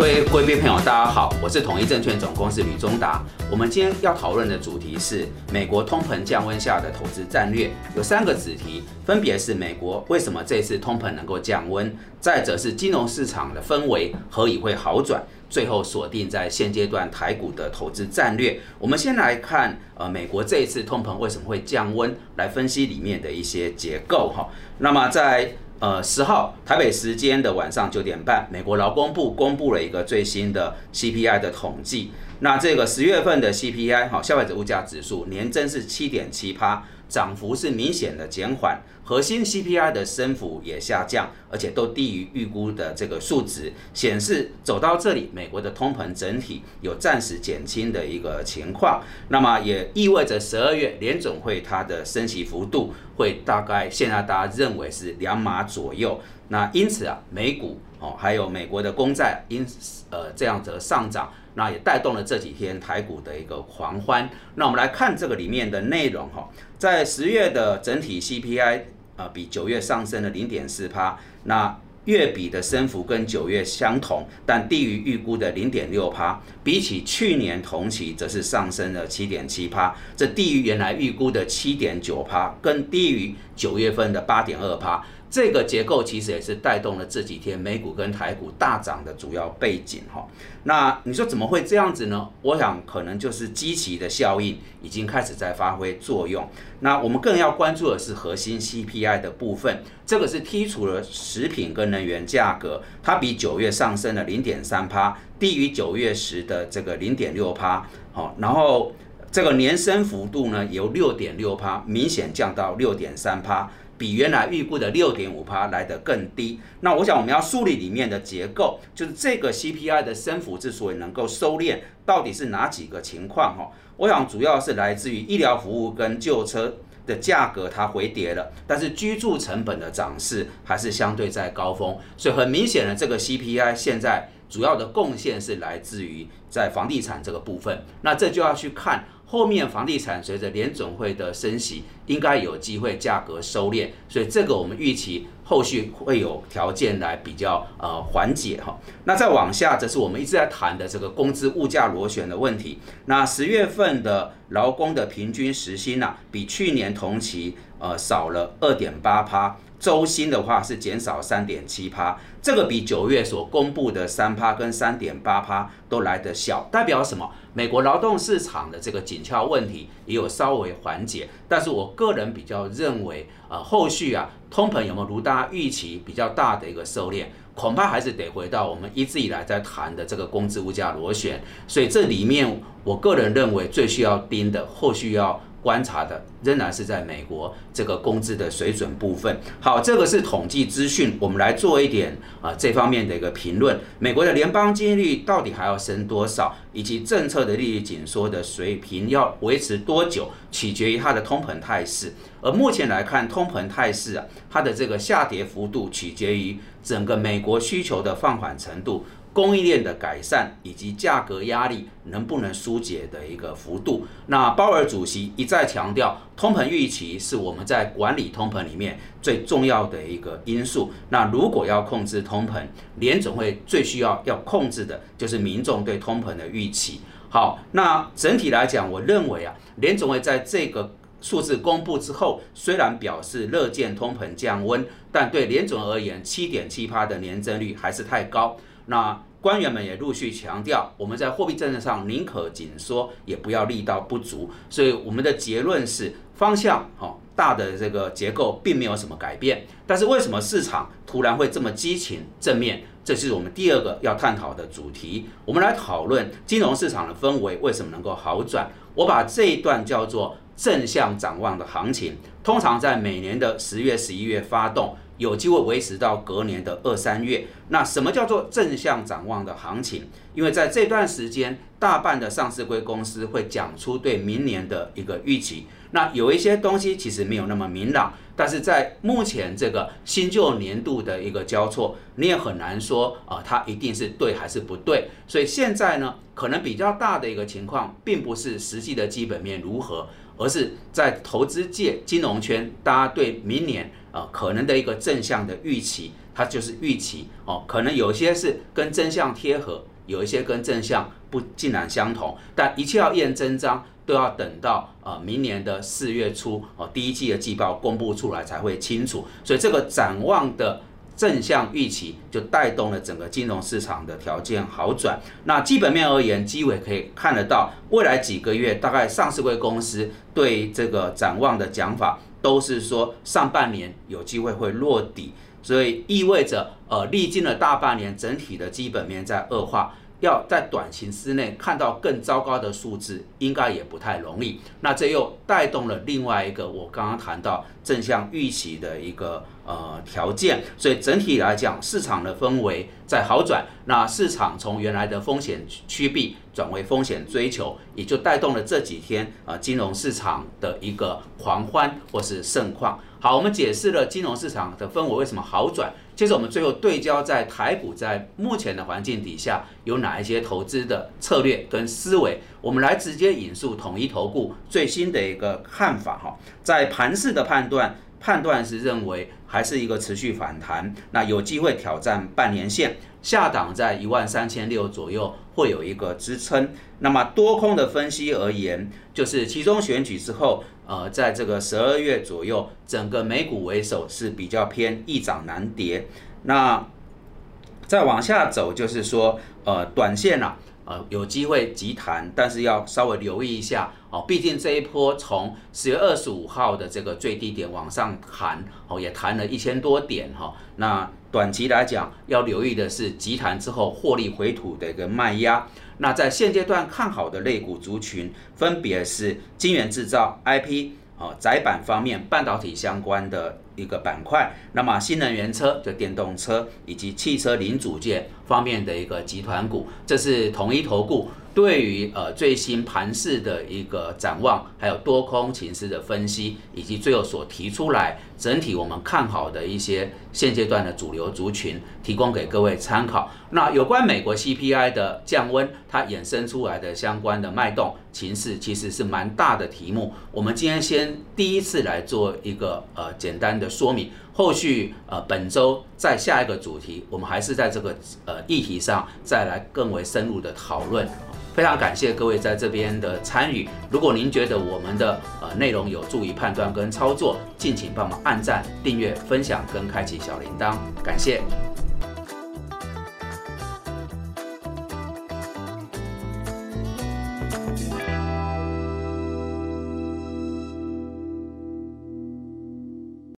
各位贵宾朋友，大家好，我是统一证券总公司吕中达。我们今天要讨论的主题是美国通膨降温下的投资战略，有三个子题，分别是美国为什么这次通膨能够降温，再者是金融市场的氛围何以会好转，最后锁定在现阶段台股的投资战略。我们先来看，呃，美国这一次通膨为什么会降温，来分析里面的一些结构哈。那么在呃，十号台北时间的晚上九点半，美国劳工部公布了一个最新的 CPI 的统计。那这个十月份的 CPI 哈，消费者物价指数年增是七点七八。涨幅是明显的减缓，核心 CPI 的升幅也下降，而且都低于预估的这个数值，显示走到这里，美国的通膨整体有暂时减轻的一个情况。那么也意味着十二月联总会它的升息幅度会大概现在大家认为是两码左右。那因此啊，美股哦还有美国的公债因呃这样子上涨。那也带动了这几天台股的一个狂欢。那我们来看这个里面的内容哈，在十月的整体 CPI 啊，比九月上升了零点四帕。那月比的升幅跟九月相同，但低于预估的零点六帕。比起去年同期，则是上升了七点七帕，这低于原来预估的七点九帕，更低于九月份的八点二帕。这个结构其实也是带动了这几天美股跟台股大涨的主要背景哈。那你说怎么会这样子呢？我想可能就是积极的效应已经开始在发挥作用。那我们更要关注的是核心 CPI 的部分，这个是剔除了食品跟能源价格，它比九月上升了零点三趴，低于九月时的这个零点六趴。好，然后这个年升幅度呢由六点六趴明显降到六点三趴。比原来预估的六点五帕来得更低。那我想我们要梳理里面的结构，就是这个 CPI 的升幅之所以能够收敛，到底是哪几个情况？哈，我想主要是来自于医疗服务跟旧车的价格它回跌了，但是居住成本的涨势还是相对在高峰，所以很明显的这个 CPI 现在主要的贡献是来自于在房地产这个部分。那这就要去看。后面房地产随着联总会的升息，应该有机会价格收敛，所以这个我们预期后续会有条件来比较呃缓解哈。那再往下，则是我们一直在谈的这个工资物价螺旋的问题。那十月份的劳工的平均时薪呐，比去年同期呃少了二点八趴。周薪的话是减少三点七趴，这个比九月所公布的三趴跟三点八趴都来得小，代表什么？美国劳动市场的这个紧俏问题也有稍微缓解，但是我个人比较认为，呃，后续啊，通膨有没有如大家预期比较大的一个收敛，恐怕还是得回到我们一直以来在谈的这个工资物价螺旋，所以这里面我个人认为最需要盯的，后续要。观察的仍然是在美国这个工资的水准部分。好，这个是统计资讯，我们来做一点啊这方面的一个评论。美国的联邦利率到底还要升多少，以及政策的利率紧缩的水平要维持多久，取决于它的通膨态势。而目前来看，通膨态势啊，它的这个下跌幅度取决于整个美国需求的放缓程度。供应链的改善以及价格压力能不能疏解的一个幅度？那鲍尔主席一再强调，通膨预期是我们在管理通膨里面最重要的一个因素。那如果要控制通膨，联总会最需要要控制的就是民众对通膨的预期。好，那整体来讲，我认为啊，联总会在这个数字公布之后，虽然表示乐见通膨降温，但对联总而言，七点七趴的年增率还是太高。那官员们也陆续强调，我们在货币政策上宁可紧缩，也不要力道不足。所以我们的结论是，方向哈大的这个结构并没有什么改变。但是为什么市场突然会这么激情正面？这是我们第二个要探讨的主题。我们来讨论金融市场的氛围为什么能够好转。我把这一段叫做正向展望的行情，通常在每年的十月、十一月发动。有机会维持到隔年的二三月。那什么叫做正向展望的行情？因为在这段时间，大半的上市规公司会讲出对明年的一个预期。那有一些东西其实没有那么明朗，但是在目前这个新旧年度的一个交错，你也很难说啊，它一定是对还是不对。所以现在呢，可能比较大的一个情况，并不是实际的基本面如何，而是在投资界、金融圈，大家对明年。啊，可能的一个正向的预期，它就是预期哦，可能有些是跟真相贴合，有一些跟正向不尽然相同，但一切要验真章，都要等到呃明年的四月初哦，第一季的季报公布出来才会清楚。所以这个展望的正向预期，就带动了整个金融市场的条件好转。那基本面而言，基委可以看得到，未来几个月大概上市贵公司对这个展望的讲法，都是说上半年有机会会落底，所以意味着呃历经了大半年，整体的基本面在恶化。要在短期之内看到更糟糕的数字，应该也不太容易。那这又带动了另外一个我刚刚谈到正向预期的一个呃条件。所以整体来讲，市场的氛围在好转。那市场从原来的风险趋避转为风险追求，也就带动了这几天呃金融市场的一个狂欢或是盛况。好，我们解释了金融市场的氛围为什么好转。接着我们最后对焦在台股，在目前的环境底下有哪一些投资的策略跟思维？我们来直接引述统一投顾最新的一个看法哈，在盘势的判断，判断是认为还是一个持续反弹，那有机会挑战半年线，下档在一万三千六左右会有一个支撑。那么多空的分析而言，就是其中选举之后。呃，在这个十二月左右，整个美股为首是比较偏易涨难跌。那再往下走，就是说，呃，短线啊，呃，有机会急弹，但是要稍微留意一下哦。毕竟这一波从十月二十五号的这个最低点往上弹，哦，也弹了一千多点哈。那短期来讲，要留意的是急弹之后获利回吐的一个卖压。那在现阶段看好的类股族群，分别是晶圆制造、IP、哦窄板方面半导体相关的一个板块。那么新能源车就电动车以及汽车零组件方面的一个集团股，这是统一投顾。对于呃最新盘势的一个展望，还有多空情势的分析，以及最后所提出来整体我们看好的一些现阶段的主流族群，提供给各位参考。那有关美国 CPI 的降温，它衍生出来的相关的脉动情势，其实是蛮大的题目。我们今天先第一次来做一个呃简单的说明，后续呃本周在下一个主题，我们还是在这个呃议题上再来更为深入的讨论。非常感谢各位在这边的参与。如果您觉得我们的呃内容有助于判断跟操作，敬请帮忙按赞、订阅、分享跟开启小铃铛，感谢。